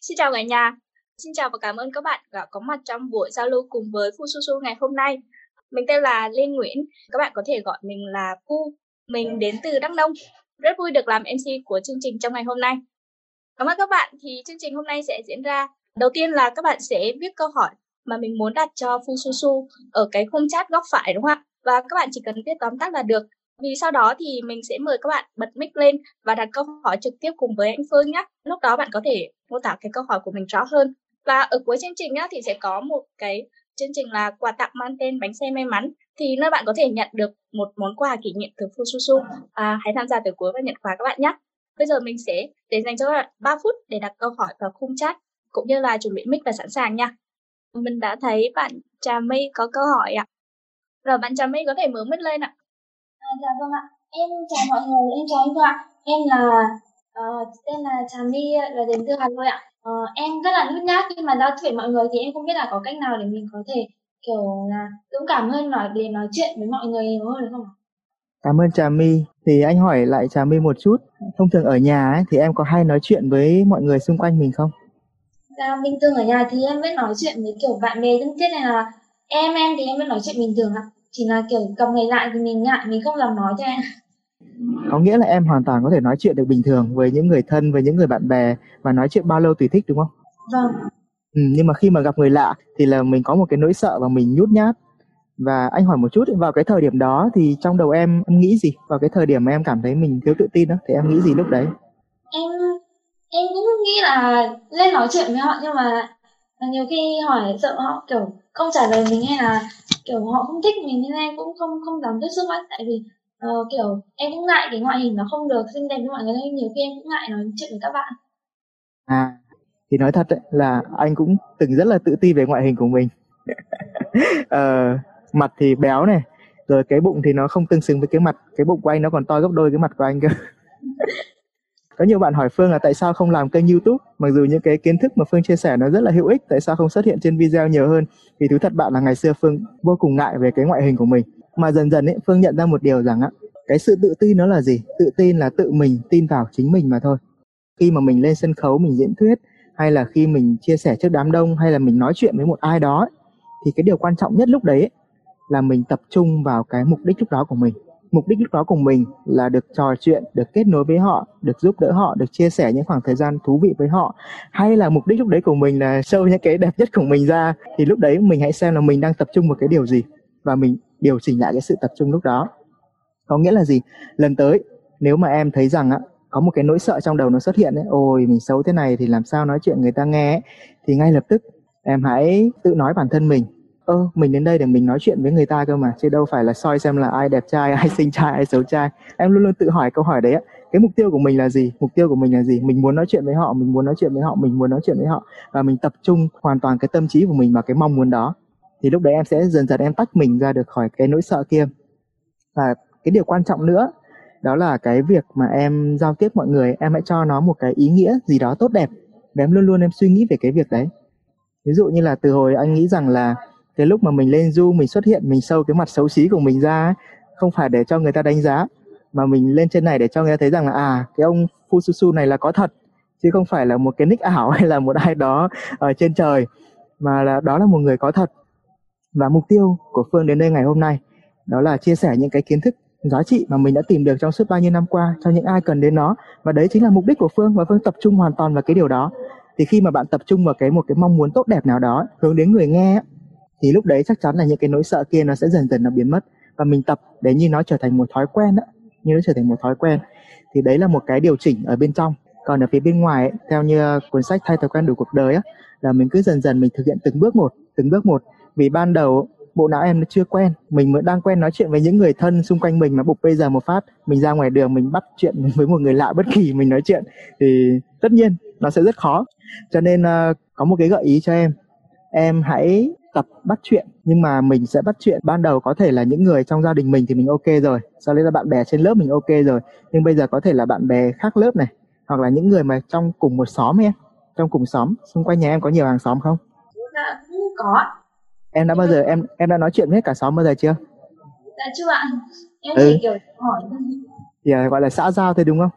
Xin chào cả nhà. Xin chào và cảm ơn các bạn đã có mặt trong buổi giao lưu cùng với Phu Su Su ngày hôm nay. Mình tên là Lê Nguyễn, các bạn có thể gọi mình là Phu. Mình đến từ Đắk Nông. Rất vui được làm MC của chương trình trong ngày hôm nay. Cảm ơn các bạn thì chương trình hôm nay sẽ diễn ra. Đầu tiên là các bạn sẽ viết câu hỏi mà mình muốn đặt cho Phu Su Su ở cái khung chat góc phải đúng không ạ? Và các bạn chỉ cần viết tóm tắt là được. Vì sau đó thì mình sẽ mời các bạn bật mic lên và đặt câu hỏi trực tiếp cùng với anh Phương nhé. Lúc đó bạn có thể mô tả cái câu hỏi của mình rõ hơn. Và ở cuối chương trình á, thì sẽ có một cái chương trình là quà tặng mang tên bánh xe may mắn thì nơi bạn có thể nhận được một món quà kỷ niệm từ Fususu. À, hãy tham gia từ cuối và nhận quà các bạn nhé. Bây giờ mình sẽ để dành cho các bạn 3 phút để đặt câu hỏi vào khung chat cũng như là chuẩn bị mic và sẵn sàng nha. Mình đã thấy bạn Trà My có câu hỏi ạ. Rồi bạn Trà My có thể mở mic lên ạ. À, dạ vâng ạ. Em chào mọi người, em chào anh ạ. Em là uh, tên là Trà My là đến từ Hà Nội ạ. Uh, em rất là nhút nhát khi mà giao chuyện mọi người thì em không biết là có cách nào để mình có thể kiểu là dũng cảm hơn nói để nói chuyện với mọi người nhiều hơn được không ạ? Cảm ơn Trà My. Thì anh hỏi lại Trà My một chút. Thông thường ở nhà ấy, thì em có hay nói chuyện với mọi người xung quanh mình không? Dạ, bình thường ở nhà thì em vẫn nói chuyện với kiểu bạn bè thân thiết này là em em thì em vẫn nói chuyện bình thường ạ. Chỉ là kiểu cầm người lại thì mình ngại, mình không làm nói thôi ạ. Có nghĩa là em hoàn toàn có thể nói chuyện được bình thường với những người thân, với những người bạn bè và nói chuyện bao lâu tùy thích đúng không? Vâng. Ừ, nhưng mà khi mà gặp người lạ thì là mình có một cái nỗi sợ và mình nhút nhát và anh hỏi một chút vào cái thời điểm đó thì trong đầu em em nghĩ gì vào cái thời điểm mà em cảm thấy mình thiếu tự tin đó thì em nghĩ gì lúc đấy em em cũng nghĩ là lên nói chuyện với họ nhưng mà nhiều khi hỏi sợ họ kiểu không trả lời mình hay là kiểu họ không thích mình nên em cũng không không dám tiếp xúc ấy tại vì uh, kiểu em cũng ngại cái ngoại hình nó không được xinh đẹp với mọi người nên nhiều khi em cũng ngại nói chuyện với các bạn. À thì nói thật đấy, là anh cũng từng rất là tự ti về ngoại hình của mình. Uh, mặt thì béo này rồi cái bụng thì nó không tương xứng với cái mặt cái bụng của anh nó còn to gấp đôi cái mặt của anh cơ có nhiều bạn hỏi Phương là tại sao không làm kênh YouTube? Mặc dù những cái kiến thức mà Phương chia sẻ nó rất là hữu ích, tại sao không xuất hiện trên video nhiều hơn? Thì thú thật bạn là ngày xưa Phương vô cùng ngại về cái ngoại hình của mình. Mà dần dần ấy, Phương nhận ra một điều rằng á, cái sự tự tin nó là gì? Tự tin là tự mình tin vào chính mình mà thôi. Khi mà mình lên sân khấu, mình diễn thuyết, hay là khi mình chia sẻ trước đám đông, hay là mình nói chuyện với một ai đó thì cái điều quan trọng nhất lúc đấy là mình tập trung vào cái mục đích lúc đó của mình mục đích lúc đó của mình là được trò chuyện được kết nối với họ được giúp đỡ họ được chia sẻ những khoảng thời gian thú vị với họ. Hay là mục đích lúc đấy của mình là show những cái đẹp nhất của mình ra thì lúc đấy mình hãy xem là mình đang tập trung vào cái điều gì và mình điều chỉnh lại cái sự tập trung lúc đó. Có nghĩa là gì? Lần tới nếu mà em thấy rằng á có một cái nỗi sợ trong đầu nó xuất hiện ấy ôi mình xấu thế này thì làm sao nói chuyện người ta nghe? Ấy, thì ngay lập tức em hãy tự nói bản thân mình ơ, mình đến đây để mình nói chuyện với người ta cơ mà, chứ đâu phải là soi xem là ai đẹp trai, ai xinh trai, ai xấu trai. Em luôn luôn tự hỏi câu hỏi đấy á cái mục tiêu của mình là gì? Mục tiêu của mình là gì? Mình muốn nói chuyện với họ, mình muốn nói chuyện với họ, mình muốn nói chuyện với họ. Và mình tập trung hoàn toàn cái tâm trí của mình vào cái mong muốn đó. Thì lúc đấy em sẽ dần dần em tách mình ra được khỏi cái nỗi sợ kia. Và cái điều quan trọng nữa, đó là cái việc mà em giao tiếp mọi người, em hãy cho nó một cái ý nghĩa gì đó tốt đẹp. Và em luôn luôn em suy nghĩ về cái việc đấy. Ví dụ như là từ hồi anh nghĩ rằng là cái lúc mà mình lên du mình xuất hiện, mình sâu cái mặt xấu xí của mình ra không phải để cho người ta đánh giá, mà mình lên trên này để cho người ta thấy rằng là à cái ông Fususu này là có thật, chứ không phải là một cái nick ảo hay là một ai đó ở trên trời, mà là, đó là một người có thật. Và mục tiêu của Phương đến đây ngày hôm nay, đó là chia sẻ những cái kiến thức giá trị mà mình đã tìm được trong suốt bao nhiêu năm qua cho những ai cần đến nó. Và đấy chính là mục đích của Phương, và Phương tập trung hoàn toàn vào cái điều đó. Thì khi mà bạn tập trung vào cái, một cái mong muốn tốt đẹp nào đó, hướng đến người nghe thì lúc đấy chắc chắn là những cái nỗi sợ kia nó sẽ dần dần nó biến mất. Và mình tập để như nó trở thành một thói quen đó như nó trở thành một thói quen. Thì đấy là một cái điều chỉnh ở bên trong. Còn ở phía bên ngoài ấy, theo như ờ, cuốn sách thay thói quen đủ cuộc đời á là mình cứ dần dần mình thực hiện từng bước một từng bước một. Vì ban đầu bộ não em nó chưa quen mình mới đang quen nói chuyện với những người thân xung quanh mình mà bục bây giờ một phát mình ra ngoài đường mình bắt chuyện với một người lạ bất kỳ mình nói chuyện thì tất nhiên nó sẽ rất khó. Cho nên uh, có một cái gợi ý cho em. Em hãy tập bắt chuyện. Nhưng mà mình sẽ bắt chuyện. Ban đầu có thể là những người trong gia đình mình thì mình ok rồi. Sau đấy là bạn bè trên lớp mình ok rồi. Nhưng bây giờ có thể là bạn bè khác lớp này. Hoặc là những người mà trong cùng một xóm em. Trong cùng xóm. Xung quanh nhà em có nhiều hàng xóm không? Dạ cũng có. Em đã bao giờ em em đã nói chuyện với hết cả xóm bao giờ chưa? Dạ chưa ạ. Em ừ. chỉ kiểu hỏi thì à, gọi là xã giao thôi đúng không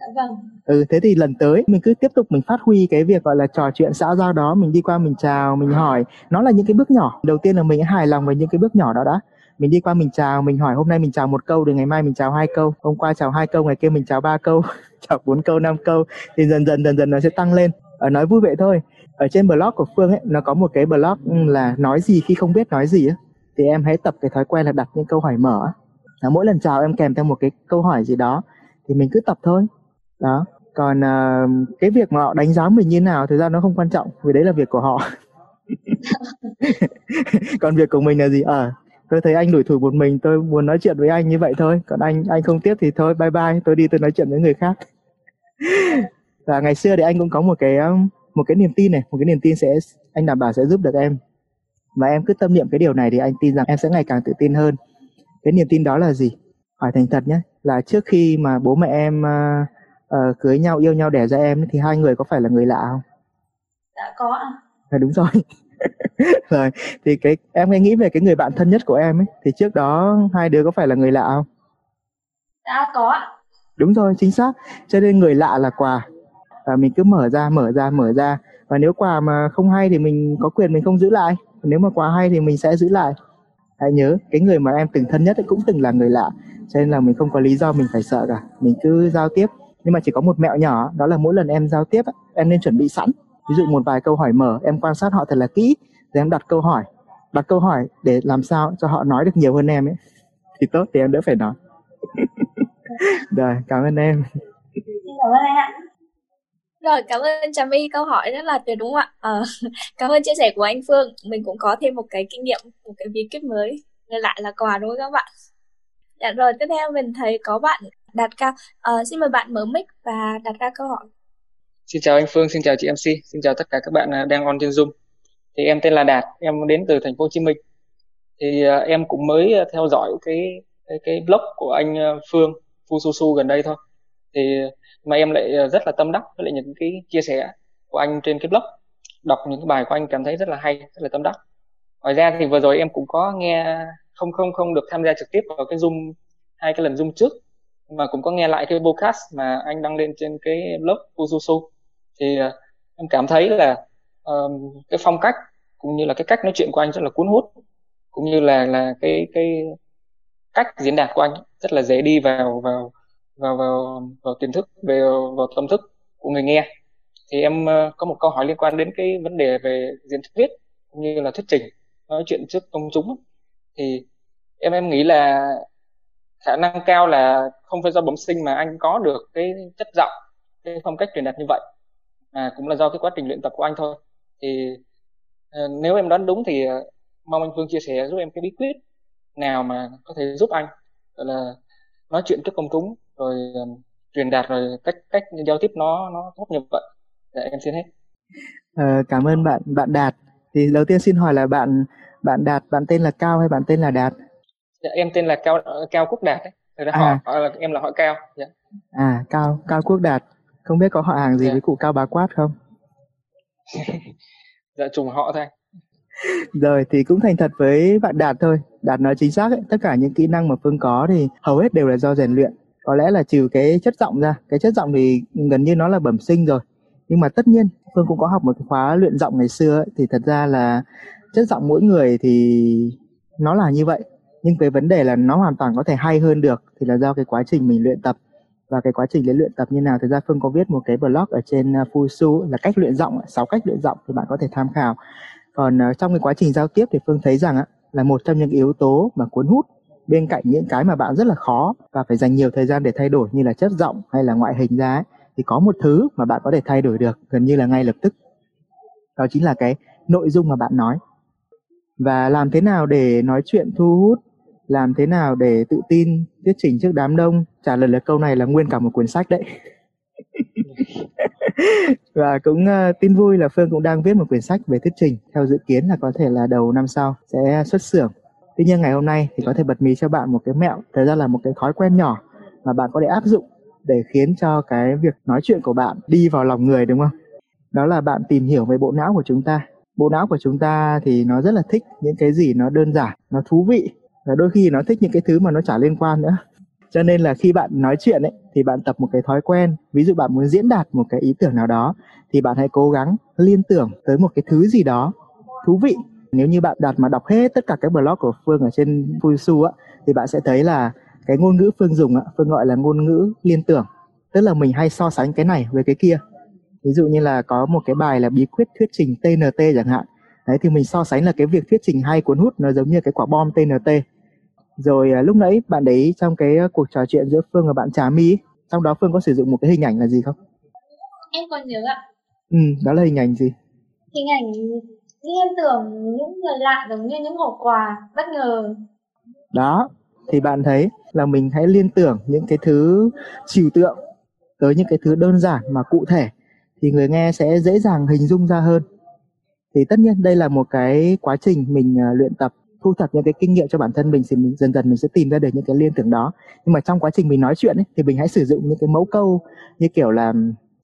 Dạ vâng. ừ thế thì lần tới mình cứ tiếp tục mình phát huy cái việc gọi là trò chuyện xã giao đó mình đi qua mình chào mình hỏi. Nó là những cái bước nhỏ. Đầu tiên là mình hài lòng với những cái bước nhỏ đó đã. Mình đi qua mình chào mình hỏi hôm nay mình chào một câu rồi ngày mai mình chào hai câu. Hôm qua chào hai câu ngày kia mình chào ba câu chào bốn câu năm câu. Thì dần dần dần dần nó sẽ tăng lên. Ở nói vui vậy thôi. Ở trên blog của phương ấy nó có một cái blog là nói gì khi không biết nói gì á. Thì em hãy tập cái thói quen là đặt những câu hỏi mở là mỗi lần chào em kèm theo một cái câu hỏi gì đó. Thì mình cứ tập thôi đó. Còn uh, cái việc mà họ đánh giá mình như nào thực ra nó không quan trọng vì đấy là việc của họ. Còn việc của mình là gì? Ờ à, tôi thấy anh đuổi thủ một mình tôi muốn nói chuyện với anh như vậy thôi. Còn anh anh không tiếp thì thôi bye bye tôi đi tôi nói chuyện với người khác. Và ngày xưa thì anh cũng có một cái một cái niềm tin này một cái niềm tin sẽ anh đảm bảo sẽ giúp được em. Và em cứ tâm niệm cái điều này thì anh tin rằng em sẽ ngày càng tự tin hơn. Cái niềm tin đó là gì? Hỏi thành thật nhé. Là trước khi mà bố mẹ em uh, uh, cưới nhau yêu nhau đẻ ra em thì hai người có phải là người lạ không? Dạ có ạ. À, đúng rồi. Rồi thì cái em hãy nghĩ về cái người bạn thân nhất của em ấy thì trước đó hai đứa có phải là người lạ không? Đã dạ, có ạ. Đúng rồi chính xác. Cho nên người lạ là quà. Và mình cứ mở ra mở ra mở ra. Và nếu quà mà không hay thì mình có quyền mình không giữ lại. Nếu mà quà hay thì mình sẽ giữ lại. Hãy nhớ cái người mà em từng thân nhất cũng từng là người lạ. Cho nên là mình không có lý do mình phải sợ cả. Mình cứ giao tiếp nhưng mà chỉ có một mẹo nhỏ đó là mỗi lần em giao tiếp em nên chuẩn bị sẵn. Ví dụ một vài câu hỏi mở em quan sát họ thật là kỹ rồi em đặt câu hỏi. Đặt câu hỏi để làm sao cho họ nói được nhiều hơn em ấy. Thì tốt thì em đỡ phải nói. Rồi cảm ơn em. Cảm ơn anh ạ. Rồi cảm ơn Trà My câu hỏi rất là tuyệt đúng không ạ. À, cảm ơn chia sẻ của anh Phương. Mình cũng có thêm một cái kinh nghiệm một cái bí kíp mới lại là quà đúng không các bạn? Dạ rồi tiếp theo mình thấy có bạn đặt cao à, ờ, xin mời bạn mở mic và đặt ra câu hỏi. Xin chào anh Phương xin chào chị MC xin chào tất cả các bạn à, đang on trên Zoom. Thì em tên là Đạt em đến từ thành phố Hồ Chí Minh. Thì uh, em cũng mới à, theo dõi cái cái, cái blog của anh Phương Phu Su Su gần đây thôi. Thì mà em lại rất là tâm đắc với lại những cái chia sẻ của anh trên cái blog. Đọc những cái bài của anh cảm thấy rất là hay rất là tâm đắc. Ngoài ra thì vừa rồi em cũng có nghe không không không được tham gia trực tiếp vào cái zoom hai cái lần zoom trước mà cũng có nghe lại cái podcast mà anh đăng lên trên cái blog Ususu thì uh, em cảm thấy là um, cái phong cách cũng như là cái cách nói chuyện của anh rất là cuốn hút cũng như là là cái cái cách diễn đạt của anh rất là dễ đi vào vào vào vào vào tiềm thức về vào tâm thức của người nghe. Thì em uh, có một câu hỏi liên quan đến cái vấn đề về diễn thuyết cũng như là thuyết trình nói chuyện trước công chúng. Thì em em nghĩ là khả năng cao là không phải do bẩm sinh mà anh có được cái chất giọng cái phong cách truyền đạt như vậy. À, cũng là do cái quá trình luyện tập của anh thôi. Thì ờ, nếu em đoán đúng thì ờ, mong anh Phương chia sẻ giúp em cái bí quyết nào mà có thể giúp anh gọi là nói chuyện trước công chúng rồi um, truyền đạt rồi cách cách giao tiếp nó nó tốt như vậy. Dạ em xin hết. Ờ, cảm ơn bạn bạn đạt. Thì đầu tiên xin hỏi là bạn bạn đạt bạn tên là cao hay bạn tên là đạt? Dạ em tên là cao cao quốc đạt ấy. Rồi à. họ, là em là họ cao dạ. à cao cao quốc đạt không biết có họ hàng gì dạ. với cụ cao bá quát không dạ trùng họ thôi rồi thì cũng thành thật với bạn đạt thôi đạt nói chính xác ấy tất cả những kỹ năng mà phương có thì hầu hết đều là do rèn luyện có lẽ là trừ cái chất giọng ra cái chất giọng thì gần như nó là bẩm sinh rồi nhưng mà tất nhiên phương cũng có học một cái khóa luyện giọng ngày xưa ấy, thì thật ra là chất giọng mỗi người thì nó là như vậy nhưng cái vấn đề là nó hoàn toàn có thể hay hơn được thì là do cái quá trình mình luyện tập. Và cái quá trình để luyện tập như nào thực ra phương có viết một cái blog ở trên à, Fusu là cách luyện giọng sáu cách luyện giọng thì bạn có thể tham khảo. Còn à, trong cái quá trình giao tiếp thì phương thấy rằng là một trong những yếu tố mà cuốn hút bên cạnh những cái mà bạn rất là khó và phải dành nhiều thời gian để thay đổi như là chất giọng hay là ngoại hình ra ấy, thì có một thứ mà bạn có thể thay đổi được gần như là ngay lập tức. Đó chính là cái nội dung mà bạn nói. Và làm thế nào để nói chuyện thu hút làm thế nào để tự tin thuyết trình trước đám đông trả lời là câu này là nguyên cả một cuốn sách đấy và cũng uh, tin vui là phương cũng đang viết một quyển sách về thuyết trình theo dự kiến là có thể là đầu năm sau sẽ xuất xưởng Tuy nhiên ngày hôm nay thì có thể bật mí cho bạn một cái mẹo, thật ra là một cái thói quen nhỏ mà bạn có thể áp dụng để khiến cho cái việc nói chuyện của bạn đi vào lòng người đúng không? Đó là bạn tìm hiểu về bộ não của chúng ta. Bộ não của chúng ta thì nó rất là thích những cái gì nó đơn giản, nó thú vị và đôi khi nó thích những cái thứ mà nó chả liên quan nữa. cho nên là khi bạn nói chuyện ấy, thì bạn tập một cái thói quen. Ví dụ bạn muốn diễn đạt một cái ý tưởng nào đó, thì bạn hãy cố gắng liên tưởng tới một cái thứ gì đó thú vị. Nếu như bạn đặt mà đọc hết tất cả các blog của phương ở trên Fusu á, thì bạn sẽ thấy là cái ngôn ngữ phương dùng á, phương gọi là ngôn ngữ liên tưởng. Tức là mình hay so sánh cái này với cái kia. Ví dụ như là có một cái bài là bí quyết thuyết trình TNT chẳng hạn. Đấy, thì mình so sánh là cái việc thuyết trình hay cuốn hút nó giống như cái quả bom TNT rồi à, lúc nãy bạn đấy trong cái à, cuộc trò chuyện giữa Phương và bạn Trà My trong đó Phương có sử dụng một cái hình ảnh là gì không? Em còn nhớ ạ. Ừ, đó là hình ảnh gì? Hình ảnh liên tưởng những người lạ giống như những hộp quà bất ngờ. Đó, thì bạn thấy là mình hãy liên tưởng những cái thứ trừu tượng tới những cái thứ đơn giản mà cụ thể thì người nghe sẽ dễ dàng hình dung ra hơn. Thì tất nhiên đây là một cái quá trình mình à, luyện tập thu thập những cái kinh nghiệm cho bản thân mình thì mình dần dần mình sẽ tìm ra được những cái liên tưởng đó. Nhưng mà trong quá trình mình nói chuyện ấy, thì mình hãy sử dụng những cái mẫu câu như kiểu là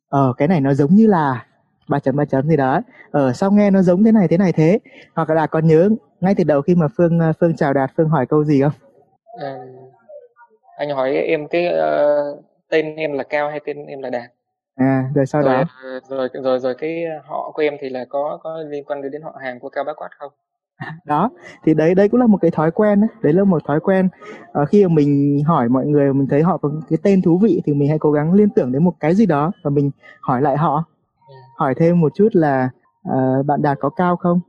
ờ cái này nó giống như là ba chấm ba chấm gì đó ở ờ, sao nghe nó giống thế này thế này thế? Hoặc là còn nhớ ngay từ đầu khi mà phương ờ, phương chào đạt phương hỏi câu gì không? À, anh hỏi em cái uh, tên em là cao hay tên em là đạt? À rồi sau rồi, đó rồi rồi rồi cái họ của em thì là có có liên quan đến họ hàng của cao bá quát không đó thì đấy đấy cũng là một cái thói quen đấy, đấy là một thói quen. À, khi mà mình hỏi mọi người mình thấy họ có cái tên thú vị thì mình hãy cố gắng liên tưởng đến một cái gì đó và mình hỏi lại họ. Hỏi thêm một chút là à, bạn đạt có cao không?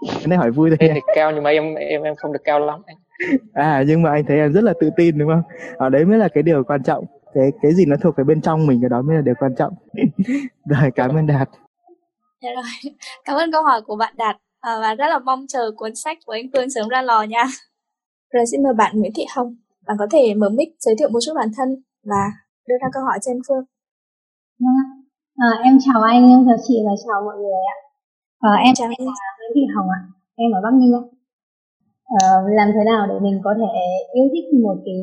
Cái này hỏi vui thôi. Thì cao nhưng mà em em em không được cao lắm. À nhưng mà anh thấy em rất là tự tin đúng không? Ở đấy mới là cái điều quan trọng. Cái cái gì nó thuộc về bên trong mình cái đó mới là điều quan trọng. Rồi cảm ơn đạt. Dạ rồi. Cảm ơn câu hỏi của bạn đạt à, và rất là mong chờ cuốn sách của anh Phương sớm ra lò nha. Rồi xin mời bạn Nguyễn Thị Hồng, bạn có thể mở mic giới thiệu một chút bản thân và đưa ra câu hỏi cho anh Phương. À, em chào anh, em chào chị và chào mọi người ạ. À, em chào anh là Nguyễn Thị Hồng ạ, em ở Bắc Ninh ạ. À, làm thế nào để mình có thể yêu thích một cái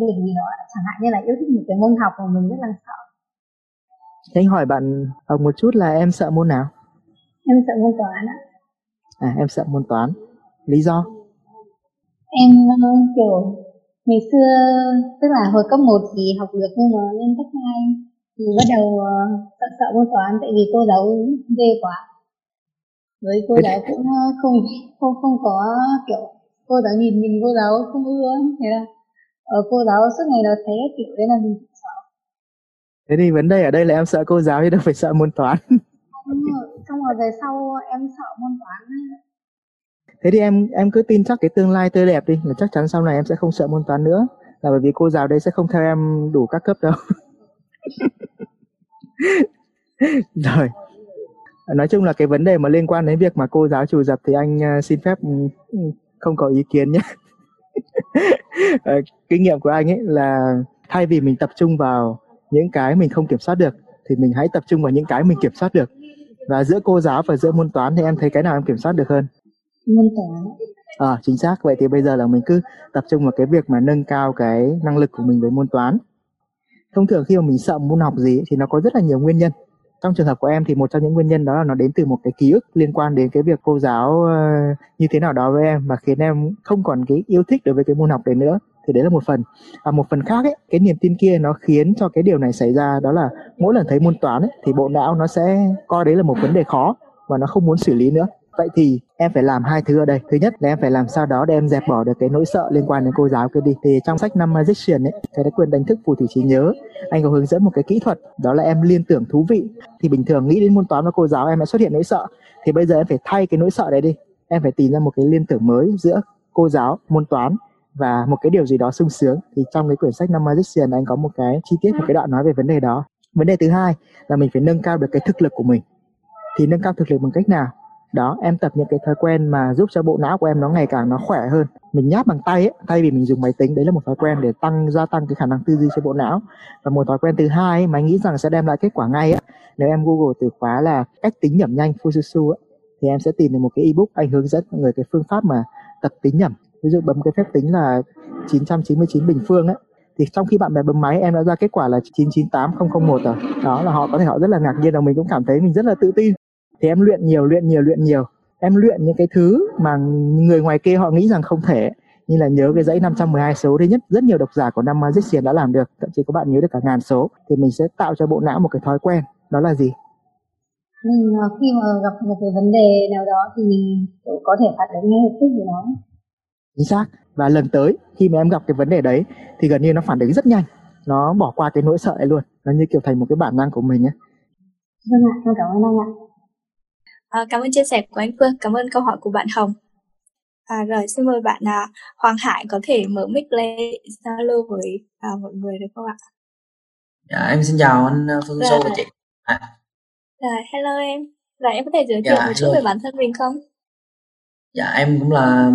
việc gì đó chẳng hạn như là yêu thích một cái môn học mà mình rất là sợ anh hỏi bạn Hồng một chút là em sợ môn nào em sợ môn toán ạ à em sợ môn toán. Lý do? Em ờ, kiểu ngày xưa tức là hồi cấp 1 thì học được nhưng mà lên cấp 2 thì bắt đầu uh, sợ sợ môn toán tại vì cô giáo ghê quá. Với cô giáo cũng ờ, không không không có kiểu cô giáo nhìn nhìn cô giáo không ưa thế là ở cô giáo suốt ngày nó thấy kiểu đấy là mình sợ. Thế thì vấn đề ở đây là em sợ cô giáo chứ đâu phải sợ môn toán xong rồi về sau em sợ môn toán thế thì em em cứ tin chắc cái tương lai tươi đẹp đi, là chắc chắn sau này em sẽ không sợ môn toán nữa. Là bởi vì cô giáo đây sẽ không theo em đủ các cấp đâu. Rồi. Nói chung là cái vấn đề mà liên quan đến việc mà cô giáo chủ dập thì anh à, xin phép ừ, ừ, không có ý kiến nhé. Ờ, kinh nghiệm của anh ấy là thay vì mình tập trung vào những cái mình không kiểm soát được, thì mình hãy tập trung vào những cái mình kiểm soát được và giữa cô giáo và giữa môn toán thì em thấy cái nào em kiểm soát được hơn? Môn toán. À, chính xác. Vậy thì bây giờ là mình cứ tập trung vào cái việc mà nâng cao cái năng lực của mình với môn toán. Thông thường khi mà mình sợ môn học gì thì nó có rất là nhiều nguyên nhân. Trong trường hợp của em thì một trong những nguyên nhân đó là nó đến từ một cái ký ức liên quan đến cái việc cô giáo uh, như thế nào đó với em và khiến em không còn cái yêu thích đối với cái môn học đấy nữa thì đấy là một phần. Và một phần khác ấy, cái niềm tin kia nó khiến cho cái điều này xảy ra, đó là mỗi lần thấy môn toán ấy, thì bộ não nó sẽ coi đấy là một vấn đề khó và nó không muốn xử lý nữa. Vậy thì em phải làm hai thứ ở đây. Thứ nhất là em phải làm sao đó để em dẹp bỏ được cái nỗi sợ liên quan đến cô giáo kia đi. Thì trong sách năm magician ấy cái quyền đánh thức phù thủy trí nhớ. Anh có hướng dẫn một cái kỹ thuật, đó là em liên tưởng thú vị. Thì bình thường nghĩ đến môn toán và cô giáo em đã xuất hiện nỗi sợ. Thì bây giờ em phải thay cái nỗi sợ đấy đi. Em phải tìm ra một cái liên tưởng mới giữa cô giáo, môn toán và một cái điều gì đó sung sướng thì trong cái quyển sách năm Magician anh có một cái chi tiết một cái đoạn nói về vấn đề đó. Vấn đề thứ hai là mình phải nâng cao được cái thực lực của mình. Thì nâng cao thực lực bằng cách nào? Đó em tập những cái thói quen mà giúp cho bộ não của em nó ngày càng nó khỏe hơn. Mình nháp bằng tay ấy thay vì mình dùng máy tính đấy là một thói quen để tăng gia tăng cái khả năng tư duy cho bộ não. Và một thói quen thứ hai ấy, mà anh nghĩ rằng sẽ đem lại kết quả ngay ấy, nếu em google từ khóa là cách tính nhẩm nhanh Fususu ấy, thì em sẽ tìm được một cái ebook anh hướng dẫn mọi người cái phương pháp mà tập tính nhẩm ví dụ bấm cái phép tính là 999 bình phương ấy, thì trong khi bạn bè bấm máy em đã ra kết quả là 998001 rồi. Đó, là họ có thể họ rất là ngạc nhiên và mình cũng cảm thấy mình rất là tự tin. Thì em luyện nhiều luyện nhiều luyện nhiều. Em luyện những cái thứ mà người ngoài kia họ nghĩ rằng không thể như là nhớ cái dãy 512 số thứ nhất, rất nhiều độc giả của năm Magician đã làm được, thậm chí có bạn nhớ được cả ngàn số. Thì mình sẽ tạo cho bộ não một cái thói quen, đó là gì? Mình ờ, khi mà gặp một cái vấn đề nào đó thì mình có thể phản ứng ngay lập tức với nó chính xác. Và lần tới khi mà em gặp cái vấn đề đấy thì gần như nó phản ứng rất nhanh. Nó bỏ qua cái nỗi sợ ấy luôn. Nó như kiểu thành một cái bản năng của mình ấy. Vâng ạ em cảm ơn anh ạ. À, cảm ơn chia sẻ của anh Phương. Cảm ơn câu hỏi của bạn Hồng. À, rồi xin mời bạn à, Hoàng Hải có thể mở mic lên giao lưu với à, mọi người được không ạ? Dạ em xin chào anh ờ, Phương Sô và chị. À. rồi hello em. Rồi em có thể giới thiệu dạ, một chút về bản thân mình không? Dạ em cũng là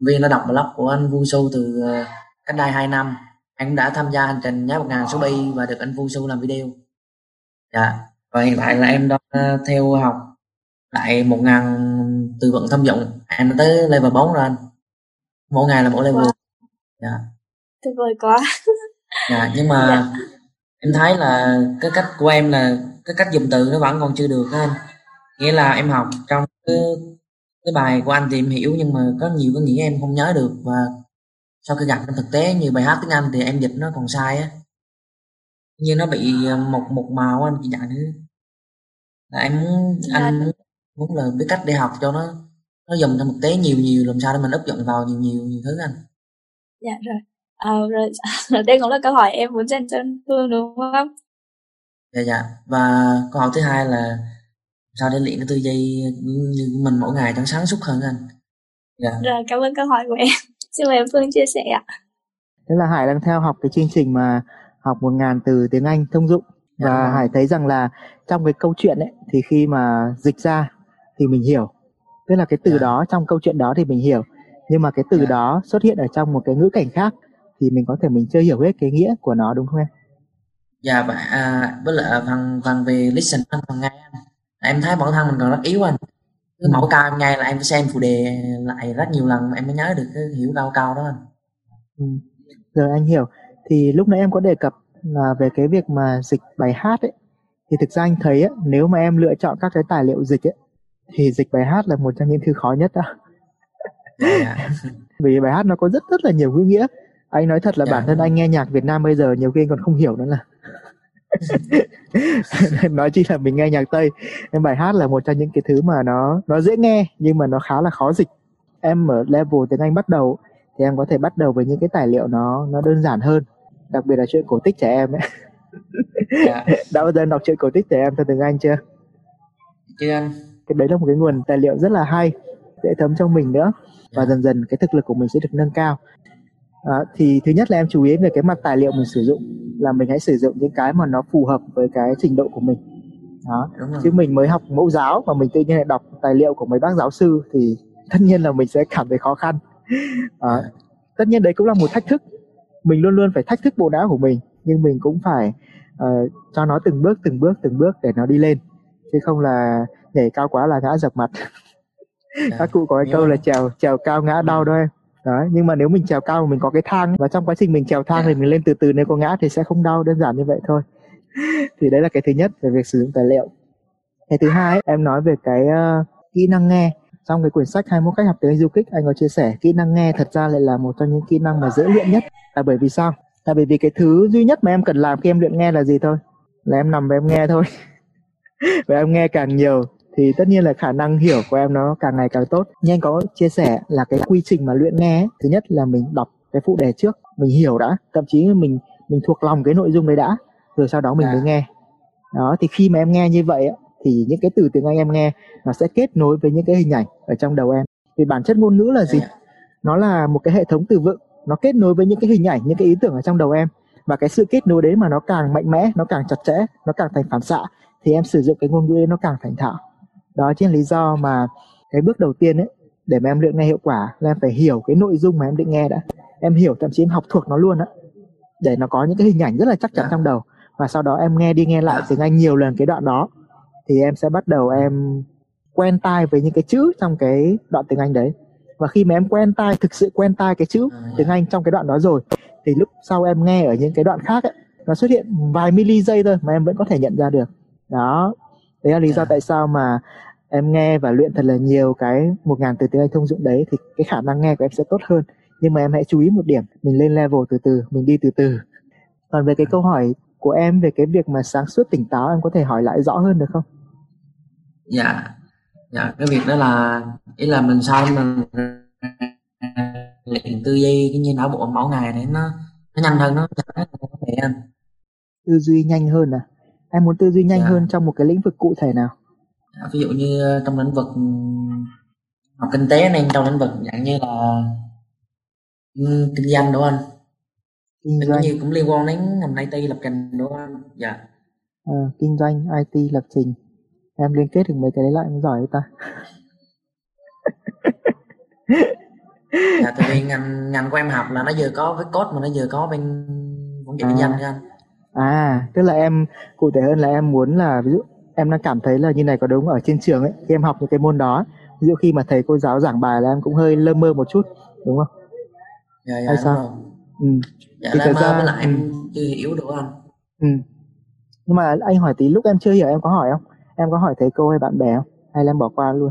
viên đã đọc blog của anh Vu Su từ ờ, cách đây 2 năm anh cũng đã tham gia hành trình nhá một ngàn số bi và được anh Vu Su làm video. Dạ và hiện tại là em đang ờ, theo học lại một ngàn từ vựng thông dụng em tới level 4 rồi anh. Mỗi ngày là mỗi level. Wow. dạ. Tuyệt vời quá. Dạ nhưng mà dạ. em thấy là cái cách của em là cái cách dùng từ nó vẫn còn chưa được anh. Nghĩa là em học trong cái cái bài của anh thì em hiểu nhưng mà có nhiều cái nghĩa em không nhớ được. Và sau khi gặp trong thực tế như bài hát tiếng Anh thì em dịch nó còn sai á. Như nó bị ờ, một một màu anh chị dạng nữa là em muốn dạ. anh muốn là biết cách để học cho nó nó dùng trong thực tế nhiều nhiều làm sao để mình áp dụng vào nhiều nhiều nhiều thứ anh. Dạ rồi. À, rồi. Đây cũng là câu hỏi em muốn dành cho Phương đúng không? Dạ dạ. Và câu hỏi thứ hai là sao để luyện cái tư duy như mình mỗi ngày cho sáng suốt hơn anh dạ. rồi cảm ơn câu hỏi của em xin mời em phương chia sẻ ạ thế là hải đang theo học cái chương trình mà học một ngàn từ tiếng anh thông dụng và dạ. hải thấy rằng là trong cái câu chuyện ấy thì khi mà dịch ra thì mình hiểu tức là cái từ dạ. đó trong câu chuyện đó thì mình hiểu nhưng mà cái từ dạ. đó xuất hiện ở trong một cái ngữ cảnh khác thì mình có thể mình chưa hiểu hết cái nghĩa của nó đúng không em dạ và à, với lại phần phần về listen phần nghe em thấy bản thân mình còn rất yếu anh cứ mỗi câu em nghe là em phải xem phụ đề lại rất nhiều lần em mới nhớ được cái hiểu câu câu đó anh ừ. rồi anh hiểu thì lúc nãy em có đề cập là về cái việc mà dịch bài hát ấy thì thực ra anh thấy ấy, nếu mà em lựa chọn các cái tài liệu dịch ấy thì dịch bài hát là một trong những thứ khó nhất đó yeah. Dạ. vì bài hát nó có rất rất là nhiều ngữ nghĩa anh nói thật là yeah. Dạ. bản thân anh nghe nhạc Việt Nam bây giờ nhiều khi anh còn không hiểu nữa là nói chỉ là mình nghe nhạc tây em bài hát là một trong những cái thứ mà nó nó dễ nghe nhưng mà nó khá là khó dịch em ở level tiếng anh bắt đầu thì em có thể bắt đầu với những cái tài liệu nó nó đơn giản hơn đặc biệt là chuyện cổ tích trẻ em ấy yeah. Dạ. đã bao giờ đọc chuyện cổ tích trẻ em theo tiếng anh chưa chưa anh cái đấy là một cái nguồn tài liệu rất là hay dễ thấm trong mình nữa và. Dạ. dần dần cái thực lực của mình sẽ được nâng cao à, thì thứ nhất là em chú ý về cái mặt tài liệu mình sử dụng là mình hãy sử dụng những cái mà nó phù hợp với cái trình độ của mình. Đó. Chứ mình mới học mẫu giáo mà mình tự nhiên lại đọc tài liệu của mấy bác giáo sư thì tất nhiên là mình sẽ cảm thấy khó khăn. À, tất nhiên đấy cũng là một thách thức. Mình luôn luôn phải thách thức bộ não của mình nhưng mình cũng phải uh, cho nó từng bước từng bước từng bước để nó đi lên chứ không là nhảy cao quá là ngã dập mặt. Dạ. các cụ có cái câu là trèo trèo cao ngã đau đó em đấy nhưng mà nếu mình trèo cao mình có cái thang và trong quá trình mình trèo thang thì mình lên từ từ nếu có ngã thì sẽ không đau đơn giản như vậy thôi. Thì đấy là cái thứ nhất về việc sử dụng tài liệu. Cái thứ hai em nói về cái uh, kỹ năng nghe. Trong cái quyển sách 21 cách học tiếng du kích anh có chia sẻ kỹ năng nghe thật ra lại là một trong những kỹ năng mà dễ luyện nhất. Là bởi vì sao? Là bởi vì cái thứ duy nhất mà em cần làm khi em luyện nghe là gì thôi? Là em nằm và em nghe thôi. Và em nghe càng nhiều thì tất nhiên là khả năng hiểu của em nó càng ngày càng tốt. Như anh có chia sẻ là cái quy trình mà luyện nghe thứ nhất là mình đọc cái phụ đề trước mình hiểu đã thậm chí mình mình thuộc lòng cái nội dung đấy đã rồi sau đó mình à. mới nghe. Đó thì khi mà em nghe như vậy thì những cái từ tiếng anh em nghe nó sẽ kết nối với những cái hình ảnh ở trong đầu em. Thì bản chất ngôn ngữ là gì? À. nó là một cái hệ thống từ vựng nó kết nối với những cái hình ảnh những cái ý tưởng ở trong đầu em. Và cái sự kết nối đấy mà nó càng mạnh mẽ nó càng chặt chẽ nó càng thành phản xạ thì em sử dụng cái ngôn ngữ ấy nó càng thành thạo đó chính là lý do mà cái bước đầu tiên ấy để mà em luyện nghe hiệu quả là em phải hiểu cái nội dung mà em định nghe đã em hiểu thậm chí em học thuộc nó luôn á để nó có những cái hình ảnh rất là chắc chắn yeah. Dạ. trong đầu và sau đó em nghe đi nghe lại tiếng Anh nhiều lần cái đoạn đó thì em sẽ bắt đầu em quen tai với những cái chữ trong cái đoạn tiếng Anh đấy và khi mà em quen tai thực sự quen tai cái chữ à, tiếng Anh trong cái đoạn đó rồi thì lúc sau em nghe ở những cái đoạn khác ấy, nó xuất hiện vài mili giây thôi mà em vẫn có thể nhận ra được đó đấy là lý do à. tại sao mà em nghe và luyện thật là nhiều cái một ngàn từ tiếng Anh thông dụng đấy thì cái khả năng nghe của em sẽ tốt hơn. Nhưng mà em hãy chú ý một điểm mình lên level từ từ mình đi từ từ. Còn về cái câu hỏi của em về cái việc mà sáng suốt tỉnh táo em có thể hỏi lại rõ hơn được không? Dạ. Dạ cái việc đó là ý là mình sao mình luyện tư duy cái như não bộ mỗi ngày để nó nó nhanh hơn nó có thể anh tư duy nhanh hơn à? Em muốn tư duy nhanh dạ. hơn trong một cái lĩnh vực cụ thể nào ví dụ như ờ, trong lĩnh vực học kinh tế nên trong lĩnh vực dạng như là kinh doanh đúng không anh? Kinh doanh như cũng liên quan đến ngành IT lập trình đúng không anh? Dạ. À, kinh doanh IT lập trình. Em liên kết được mấy cái đấy lại mới giỏi ta. Dạ tại vì ngành ngành của em học là nó vừa có với code mà nó vừa có bên cũng kinh doanh anh. À tức là em cụ thể hơn là em muốn là ví dụ em đang cảm thấy là như này có đúng ở trên trường ấy khi em học những cái môn đó. Ví dụ khi mà thầy cô giáo giảng bài là em cũng hơi lơ mơ một chút đúng không? Dạ dạ Hay sao? ừ. dạ thì thật ra với lại em chưa hiểu được anh ừ. nhưng mà anh hỏi tí lúc em chưa hiểu em có hỏi không? Em có hỏi thầy cô hay bạn bè không? Hay là em bỏ qua luôn?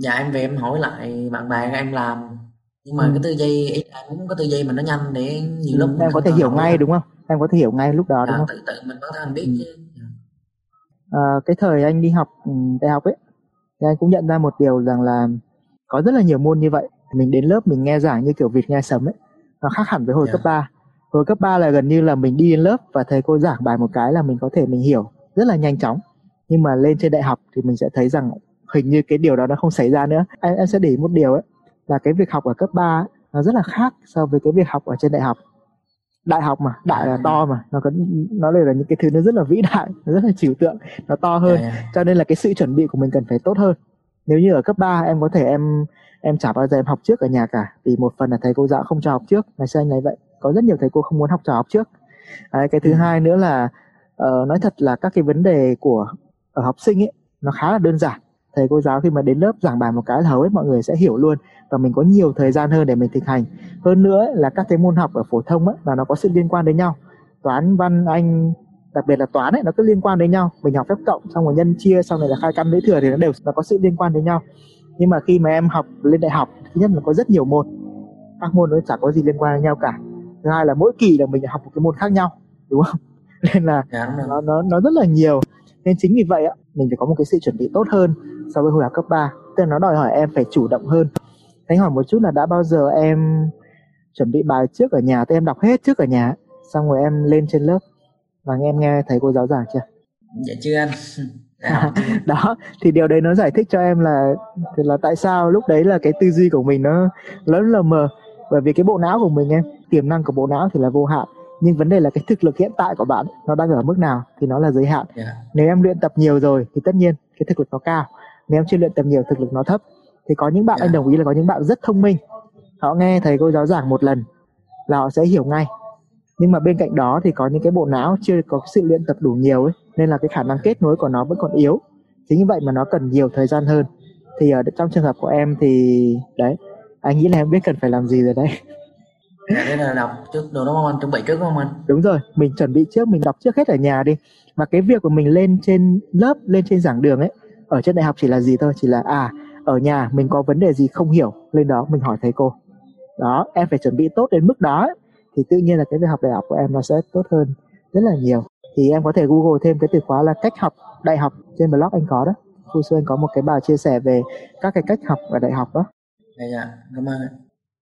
Dạ em về em hỏi lại bạn bè em làm. Nhưng mà ừ. cái tư duy ý là muốn có tư duy mà nó nhanh để nhiều ừ, lúc em có thể hiểu ngay đúng không? Em có thể hiểu ngay lúc đó dạ, đúng không? tự tự mình có thể biết ừ. chứ à, cái thời anh đi học ừ, đại học ấy thì anh cũng nhận ra một điều rằng là có rất là nhiều môn như vậy mình đến lớp mình nghe giảng như kiểu vịt nghe sấm ấy nó khác hẳn với hồi yeah. Dạ. cấp 3 hồi cấp 3 là gần như là mình đi đến lớp và thầy cô giảng bài một cái là mình có thể mình hiểu rất là nhanh chóng nhưng mà lên trên đại học thì mình sẽ thấy rằng hình như cái điều đó nó không xảy ra nữa em, em sẽ để ý một điều ấy là cái việc học ở cấp 3 ấy, nó rất là khác so với cái việc học ở trên đại học đại học mà đại là to mà nó có nó đều là những cái thứ nó rất là vĩ đại nó rất là trừu tượng nó to hơn. Yeah. cho nên là cái sự chuẩn bị của mình cần phải tốt hơn. Nếu như ở cấp 3 em có thể em em chả bao giờ em học trước ở nhà cả vì một phần là thầy cô giáo không cho học trước. Ngày xưa anh ấy vậy có rất nhiều thầy cô không muốn học trò học trước. Đấy, cái thứ ừ. hai nữa là uh, nói thật là các cái vấn đề của ở học sinh ấy nó khá là đơn giản thầy cô giáo khi mà đến lớp giảng bài một cái là hầu hết mọi người sẽ hiểu luôn và mình có nhiều thời gian hơn để mình thực hành. Hơn nữa là các cái môn học ở phổ thông ấy là nó có sự liên quan đến nhau. Toán văn anh đặc biệt là toán ấy nó cứ liên quan đến nhau. Mình học phép cộng xong rồi nhân chia xong rồi là khai căn lũy thừa thì nó đều nó có sự liên quan đến nhau. Nhưng mà khi mà em học lên đại học thứ nhất là có rất nhiều môn. Các môn nó chả có gì liên quan đến nhau cả. Thứ hai là mỗi kỳ là mình học một cái môn khác nhau đúng không? Nên là dạ, nó nó nó rất là nhiều nên chính vì vậy mình phải có một cái sự chuẩn bị tốt hơn so với hồi học cấp 3 tức là nó đòi hỏi em phải chủ động hơn. Anh hỏi một chút là đã bao giờ em chuẩn bị bài trước ở nhà? Thì em đọc hết trước ở nhà xong rồi em lên trên lớp và em nghe thầy cô giáo giảng chưa? Dạ chưa anh. À, đó thì điều đấy nó giải thích cho em là là tại sao lúc đấy là cái tư duy của mình nó lớn là mờ. Bởi vì cái bộ não của mình em tiềm năng của bộ não thì là vô hạn nhưng vấn đề là cái thực lực hiện tại của bạn nó đang ở mức nào thì nó là giới hạn. Yeah. nếu em luyện tập nhiều rồi thì tất nhiên cái thực lực nó cao. Nếu em chưa luyện tập nhiều thực lực nó thấp thì có những bạn yeah. anh đồng ý là có những bạn rất thông minh. Họ nghe thầy cô giáo giảng một lần là họ sẽ hiểu ngay. Nhưng mà bên cạnh đó thì có những cái bộ não chưa có sự luyện tập đủ nhiều ấy nên là cái khả năng kết nối của nó vẫn còn yếu. Chính như vậy mà nó cần nhiều thời gian hơn. Thì ở trong trường hợp của em thì đấy anh nghĩ là em biết cần phải làm gì rồi đấy Dạ, đây là đọc trước đồ đúng không anh? Chuẩn bị trước đúng không anh? Đúng rồi, mình chuẩn bị trước, mình đọc trước hết ở nhà đi. Và cái việc của mình lên trên lớp, lên trên giảng đường ấy, ở trên đại học chỉ là gì thôi, chỉ là à, ở nhà mình có vấn đề gì không hiểu, lên đó mình hỏi thầy cô. Đó, em phải chuẩn bị tốt đến mức đó ấy, thì tự nhiên là cái việc học đại học của em nó sẽ tốt hơn rất là nhiều. Thì em có thể Google thêm cái từ khóa là cách học đại học trên blog anh có đó. Phu sư anh có một cái bài chia sẻ về các cái cách học ở đại học đó. Dạ, dạ, cảm ơn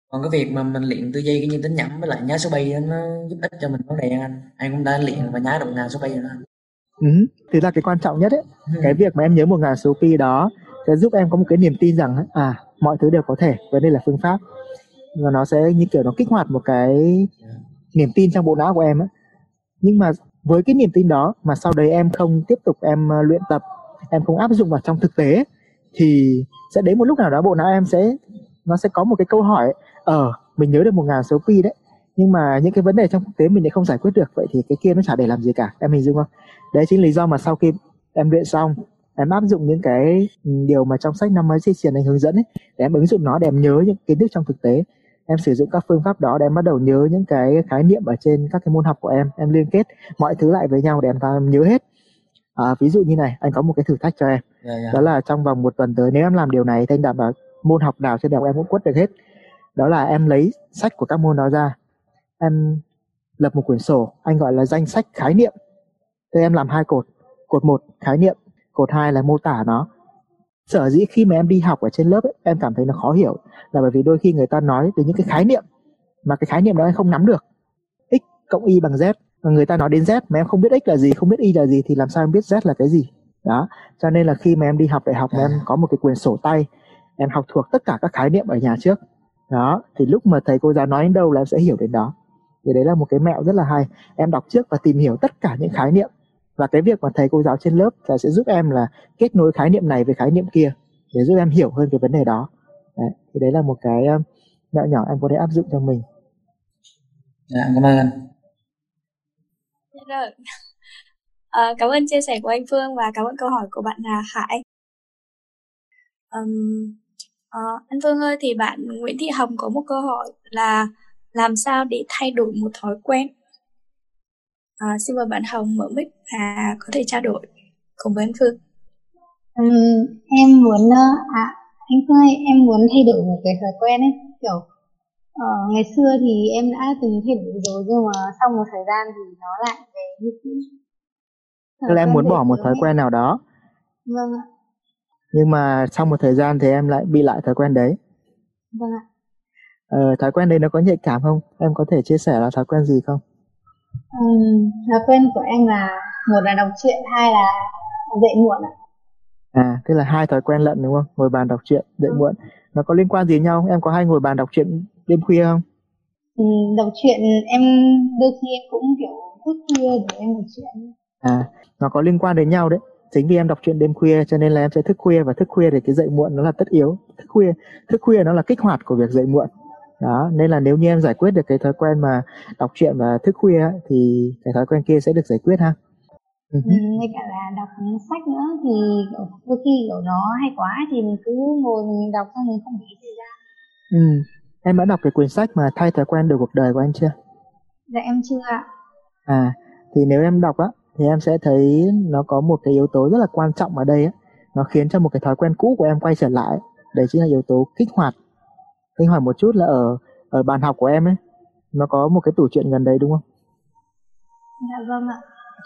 còn cái việc mà mình luyện tư duy cái như tính nhẩm với lại nhớ số bay nó giúp ích cho mình vấn đề anh anh cũng đã luyện và nhớ được ngàn số bay rồi. Đó ừ, thì là cái quan trọng nhất ấy. Ừ. cái việc mà em nhớ một ngàn số pi đó sẽ giúp em có một cái niềm tin rằng à mọi thứ đều có thể và đây là phương pháp. Và nó sẽ như kiểu nó kích hoạt một cái niềm tin trong bộ não của em ấy nhưng mà với cái niềm tin đó mà sau đấy em không tiếp tục em ờ, luyện tập em không áp dụng vào trong thực tế thì sẽ đến một lúc nào đó bộ não em sẽ nó sẽ có một cái câu hỏi ờ mình nhớ được một ngàn số pi đấy. Nhưng mà những cái vấn đề trong thực tế mình lại không giải quyết được. Vậy thì cái kia nó chả để làm gì cả. Em hình dung không? Đấy chính lý do mà sau khi em luyện xong em áp dụng những cái điều mà trong sách năm mới di truyền anh hướng dẫn ấy để em ứng dụng nó để em nhớ những kiến thức trong thực tế. Em sử dụng các phương pháp đó để em bắt đầu nhớ những cái khái niệm ở trên các cái môn học của em. Em liên kết mọi thứ lại với nhau để em, em nhớ hết. À, ví dụ như này anh có một cái thử thách cho em. Yeah, yeah. đó là trong vòng một tuần tới nếu em làm điều này thì anh đảm bảo môn học nào trên đại học em cũng quất được hết đó là em lấy sách của các môn đó ra. Em lập một quyển sổ anh gọi là danh sách khái niệm. Thế em làm hai cột. Cột một khái niệm. Cột hai là mô tả nó. Sở dĩ khi mà em đi học ở trên lớp ấy, em cảm thấy nó khó hiểu là bởi vì đôi khi người ta nói đến những cái khái niệm mà cái khái niệm đó em không nắm được. X cộng y bằng z. Mà người ta nói đến z mà em không biết x là gì không biết y là gì thì làm sao em biết z là cái gì? Đó. Cho nên là khi mà em đi học đại học em có một cái quyển sổ tay em học thuộc tất cả các khái niệm ở nhà trước đó thì lúc mà thầy cô giáo nói đến đâu là em sẽ hiểu đến đó. Thì đấy là một cái mẹo rất là hay. Em đọc trước và tìm hiểu tất cả những khái niệm. Và cái việc mà thầy cô giáo trên lớp là sẽ giúp em là kết nối khái niệm này với khái niệm kia để giúp em hiểu hơn cái vấn đề đó. Đấy, thì đấy là một cái mẹo nhỏ em có thể áp dụng cho mình. Dạ cảm ơn anh. Dạ rồi à, cảm ơn chia sẻ của anh Phương và cảm ơn câu hỏi của bạn là Hải. Um, uh, anh Phương ơi thì bạn Nguyễn Thị Hồng có một câu hỏi là làm sao để thay đổi một thói quen? À, xin mời bạn Hồng mở mic và có thể trao đổi cùng với anh Phương. Um, em muốn à anh Phương ơi em muốn thay đổi một cái thói quen ấy kiểu uh, ngày xưa thì em đã từng thay đổi rồi nhưng mà sau một thời gian thì nó lại về như cũ. Tức là em muốn bỏ một thói quen nào đó. Vâng ạ nhưng mà sau một thời gian thì em lại bị lại thói quen đấy. Vâng ạ. Ờ, thói quen đấy nó có nhạy cảm không? Em có thể chia sẻ là thói quen gì không? Um, thói quen của em là một là đọc truyện hai là dậy muộn ạ. À tức là hai thói quen lận đúng không? Ngồi bàn đọc truyện dậy muộn. Nó có liên quan gì nhau? Em có hay ngồi bàn đọc truyện đêm khuya không? Ừ, đọc truyện em đôi khi em cũng kiểu thức khuya để em đọc truyện. À nó có liên quan đến nhau đấy chính vì em đọc truyện đêm khuya cho nên là em sẽ thức khuya và thức khuya thì cái dậy muộn nó là tất yếu. Thức khuya thức khuya nó là kích hoạt của việc dậy muộn. Đó nên là nếu như em giải quyết được cái thói quen mà đọc truyện và thức khuya thì cái thói quen kia sẽ được giải quyết ha. Ừ. với cả là đọc sách nữa thì đôi khi kiểu nó hay quá thì mình cứ ngồi mình đọc xong mình không nghĩ gì ra. Ừ. em đã đọc cái quyển sách mà thay thói quen được cuộc đời của anh chưa? Dạ em chưa ạ. À thì nếu em đọc á thì em sẽ thấy nó có một cái yếu tố rất là quan trọng ở đây á. Nó khiến cho một cái thói quen cũ của em quay trở lại. Đấy chính là yếu tố kích hoạt. Anh hỏi một chút là ở ở bàn học của em ấy. Nó có một cái tủ truyện gần đấy đúng không? Dạ vâng ạ.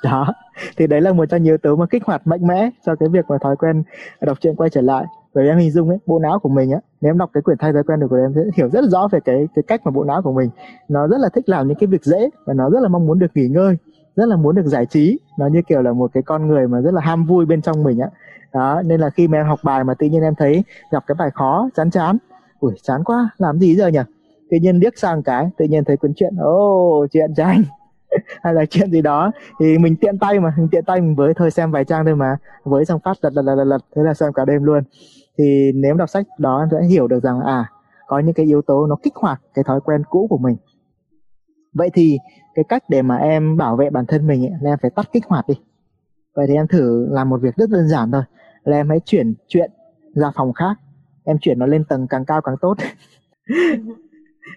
Đó. Thì đấy là một trong yếu tố mà kích hoạt mạnh mẽ cho cái việc mà thói quen đọc truyện quay trở lại. Bởi vì em hình dung ấy bộ não của mình á nếu em đọc cái quyển thay thói quen được của em sẽ hiểu rất rõ về cái cái cách mà bộ não của mình. Nó rất là thích làm những cái việc dễ và nó rất là mong muốn được nghỉ ngơi rất là muốn được giải trí. Nó như kiểu là một cái con người mà rất là ham vui bên trong mình á. Đó nên là khi mà em học bài mà tự nhiên em thấy gặp cái bài khó chán chán. Ui chán quá làm gì giờ nhỉ? Tự nhiên liếc sang cái tự nhiên thấy cuốn chuyện ô oh, chuyện tranh. Hay là chuyện gì đó. Thì mình tiện tay mà mình tiện tay mình với thôi xem vài trang thôi mà với xong phát lật lật lật lật, lật thế là xem cả đêm luôn. Thì nếu đọc sách đó em sẽ hiểu được rằng à có những cái yếu tố nó kích hoạt cái thói quen cũ của mình vậy thì cái cách để mà em bảo vệ bản thân mình ấy, là em phải tắt kích hoạt đi. Vậy thì em thử làm một việc rất đơn giản thôi là em hãy chuyển chuyện ra phòng khác. Em chuyển nó lên tầng càng cao càng tốt.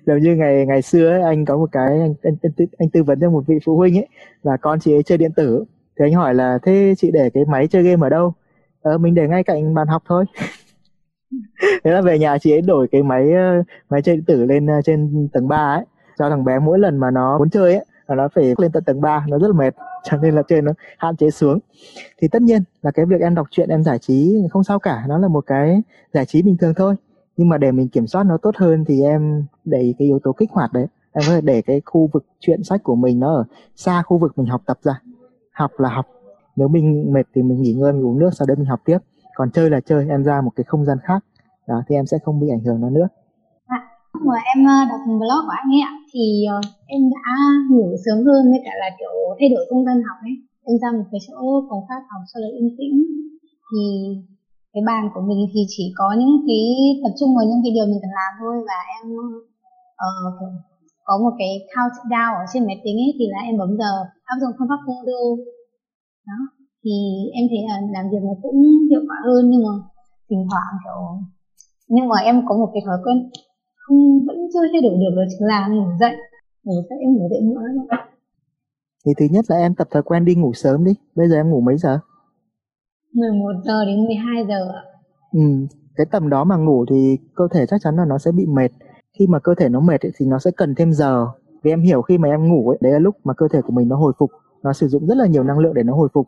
Giống như ngày ngày xưa ấy, anh có một cái anh, anh, anh, anh tư vấn cho một vị phụ huynh ấy là con chị ấy chơi điện tử. Thì anh hỏi là thế chị để cái máy chơi game ở đâu? Ờ, mình để ngay cạnh bàn học thôi. Thế là về nhà chị ấy đổi cái máy ờ, máy chơi điện tử lên ờ, trên tầng 3 ấy cho thằng bé mỗi lần mà nó muốn chơi ấy, là nó phải lên tận tầng 3 nó rất là mệt. Cho nên là chơi nó hạn chế xuống. Thì tất nhiên là cái việc em đọc truyện, em giải trí không sao cả, nó là một cái giải trí bình thường thôi. Nhưng mà để mình kiểm soát nó tốt hơn thì em để cái yếu tố kích hoạt đấy. Em có thể để cái khu vực chuyện sách của mình nó ở xa khu vực mình học tập ra. Học là học. Nếu mình mệt thì mình nghỉ ngơi, mình uống nước, sau đấy mình học tiếp. Còn chơi là chơi, em ra một cái không gian khác. Đó, thì em sẽ không bị ảnh hưởng nó nữa mà em ờ, đọc blog của anh ấy ạ thì ờ, em đã ngủ sớm hơn với cả là kiểu thay đổi không gian học ấy. Em ra một cái chỗ phòng khác học cho là yên tĩnh. Thì cái bàn của mình thì chỉ có những cái tập trung vào những cái điều mình cần làm thôi và em uh, có một cái countdown ở trên máy tính ấy thì là em bấm giờ áp dụng phương pháp Pomodoro đó thì em thấy là làm việc nó cũng hiệu quả hơn nhưng mà thỉnh thoảng kiểu nhưng mà em có một cái thói quen không vẫn chưa thay đổi được đó chính là ngủ dậy. Ngủ dậy em ngủ dậy lắm thì thứ nhất là em tập thói quen đi ngủ sớm đi. Bây giờ em ngủ mấy giờ? 11 giờ đến 12 giờ ạ. Ừ cái tầm đó mà ngủ thì cơ thể chắc chắn là nó sẽ bị mệt. Khi mà cơ thể nó mệt ấy, thì nó sẽ cần thêm giờ. Vì em hiểu khi mà em ngủ ấy đấy là lúc mà cơ thể của mình nó hồi phục. Nó sử dụng rất là nhiều năng lượng để nó hồi phục.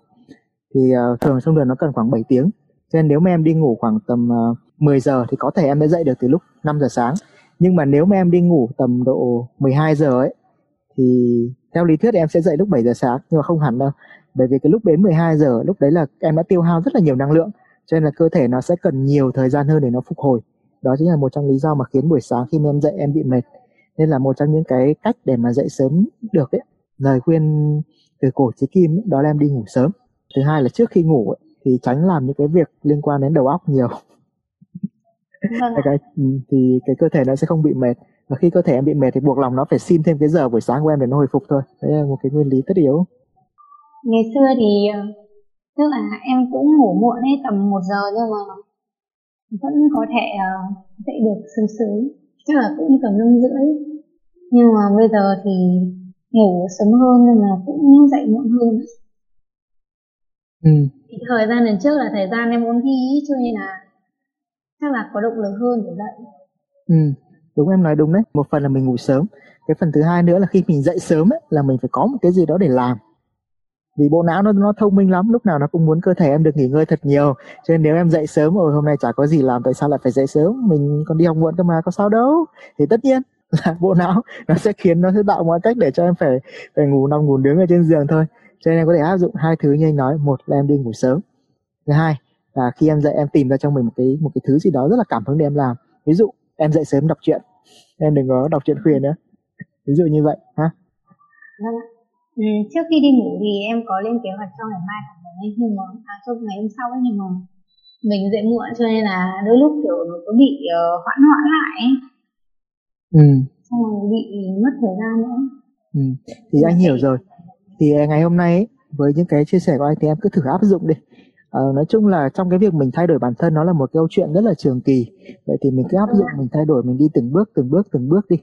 Thì uh, thường trong đường nó cần khoảng 7 tiếng. Cho nên nếu mà em đi ngủ khoảng tầm uh, 10 giờ thì có thể em sẽ dậy được từ lúc 5 giờ sáng nhưng mà nếu mà em đi ngủ tầm độ 12 giờ ấy thì theo lý thuyết em sẽ dậy lúc 7 giờ sáng nhưng mà không hẳn đâu. Bởi vì cái lúc đến 12 giờ lúc đấy là em đã tiêu hao rất là nhiều năng lượng cho nên là cơ thể nó sẽ cần nhiều thời gian hơn để nó phục hồi. Đó chính là một trong lý do mà khiến buổi sáng khi mà em dậy em bị mệt. Nên là một trong những cái cách để mà dậy sớm được ấy. Lời khuyên từ cổ chí kim ấy, đó là em đi ngủ sớm. Thứ hai là trước khi ngủ ấy, thì tránh làm những cái việc liên quan đến đầu óc nhiều vâng cái ừ, thì cái cơ thể nó sẽ không bị mệt. Và khi cơ thể em bị mệt thì buộc lòng nó phải xin thêm cái giờ buổi sáng của em để nó hồi phục thôi. Đấy là một cái nguyên lý tất yếu. Ngày xưa thì ờ, tức là em cũng ngủ muộn ấy tầm 1 giờ nhưng mà vẫn có thể ờ, dậy được sớm sớm chắc là cũng tầm năm rưỡi. Nhưng mà bây giờ thì ngủ sớm hơn nhưng mà cũng dậy muộn hơn. Ừ. thì thời gian lần trước là thời gian em ôn thi cho nên là chắc là có động lực hơn để dậy. Ừ đúng em nói đúng đấy. Một phần là mình ngủ sớm. Cái phần thứ hai nữa là khi mình dậy sớm ấy, là mình phải có một cái gì đó để làm. Vì bộ não nó nó thông minh lắm lúc nào nó cũng muốn cơ thể em được nghỉ ngơi thật nhiều. Cho nên nếu em dậy sớm rồi hôm nay chả có gì làm tại sao lại phải dậy sớm? Mình còn đi học muộn cơ mà có sao đâu. Thì tất nhiên là bộ não nó sẽ khiến nó sẽ tạo mọi cách để cho em phải phải ngủ nằm ngủ đứng ở trên giường thôi. Cho nên em có thể áp dụng hai thứ như anh nói. Một là em đi ngủ sớm. Thứ hai là khi em dậy em tìm ra trong mình một cái một cái thứ gì đó rất là cảm hứng để em làm ví dụ em dậy sớm đọc truyện em đừng có đọc truyện khuya nữa ví dụ như vậy ha Vâng. Ừ, trước khi đi ngủ thì em có lên kế hoạch cho ngày mai học ấy nhưng mà à, cho ngày hôm sau ấy nhưng mà mình dậy muộn cho nên là đôi lúc kiểu nó có bị uh, hoãn hoãn lại ấy. ừ xong rồi bị mất thời gian nữa Ừ. Thì anh hiểu rồi. Thì ngày hôm nay ấy, với những cái chia sẻ của anh thì em cứ thử áp dụng đi. Ờ, nói chung là trong cái việc mình thay đổi bản thân nó là một câu chuyện rất là trường kỳ. Vậy thì mình cứ áp dụng mình thay đổi mình đi từng bước từng bước từng bước đi.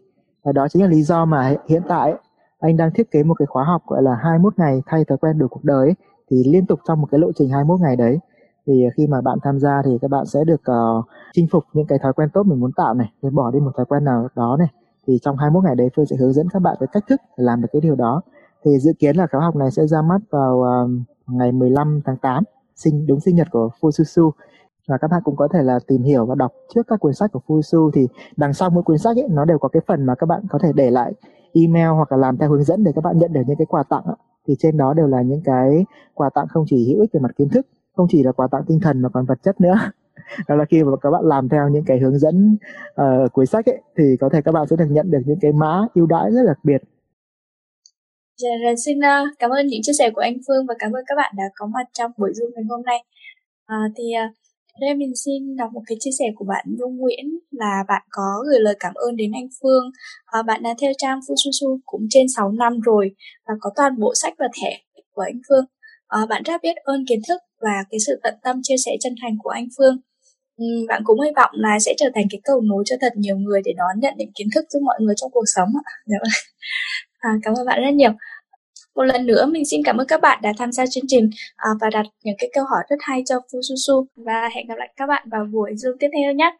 Và đó chính là lý do mà hiện tại anh đang thiết kế một cái khóa học gọi là 21 ngày thay thói quen đổi cuộc đời ấy. Thì liên tục trong một cái lộ trình 21 ngày đấy thì ờ, khi mà bạn tham gia thì các bạn sẽ được uh, chinh phục những cái thói quen tốt mình muốn tạo này, rồi bỏ đi một thói quen nào đó này thì trong 21 ngày đấy Phương sẽ hướng dẫn các bạn cái cách thức để làm được cái điều đó thì dự kiến là khóa học này sẽ ra mắt vào uh, ngày 15 tháng 8 sinh đúng sinh nhật của Fususu và các bạn cũng có thể là tìm hiểu và đọc trước các cuốn sách của Fusu thì đằng sau mỗi cuốn sách ấy, nó đều có cái phần mà các bạn có thể để lại email hoặc là làm theo hướng dẫn để các bạn nhận được những cái quà tặng thì trên đó đều là những cái quà tặng không chỉ hữu ích về mặt kiến thức không chỉ là quà tặng tinh thần mà còn vật chất nữa. Đó là khi mà các bạn làm theo những cái hướng dẫn ờ, uh, cuối sách ấy thì có thể các bạn sẽ được nhận được những cái mã ưu đãi rất đặc biệt. Dạ, vâng, xin uh, cảm ơn những chia sẻ của anh Phương và cảm ơn các bạn đã có mặt trong buổi Zoom ngày hôm nay. À, thì uh, đây mình xin đọc một cái chia sẻ của bạn Nhung Nguyễn là bạn có gửi lời cảm ơn đến anh Phương. À, bạn đã theo trang Fususu cũng trên 6 năm rồi và có toàn bộ sách và thẻ của anh Phương. À, bạn rất biết ơn kiến thức và cái sự tận tâm chia sẻ chân thành của anh Phương. Ừm, bạn cũng hy vọng là sẽ trở thành cái cầu nối cho thật nhiều người để đón nhận những kiến thức giúp mọi người trong cuộc sống ạ. Dạ vâng. À, cảm ơn bạn rất nhiều. Một lần nữa mình xin cảm ơn các bạn đã tham gia chương trình à, và đặt những cái câu hỏi rất hay cho Fususu và hẹn gặp lại các bạn vào buổi Zoom tiếp theo nhé.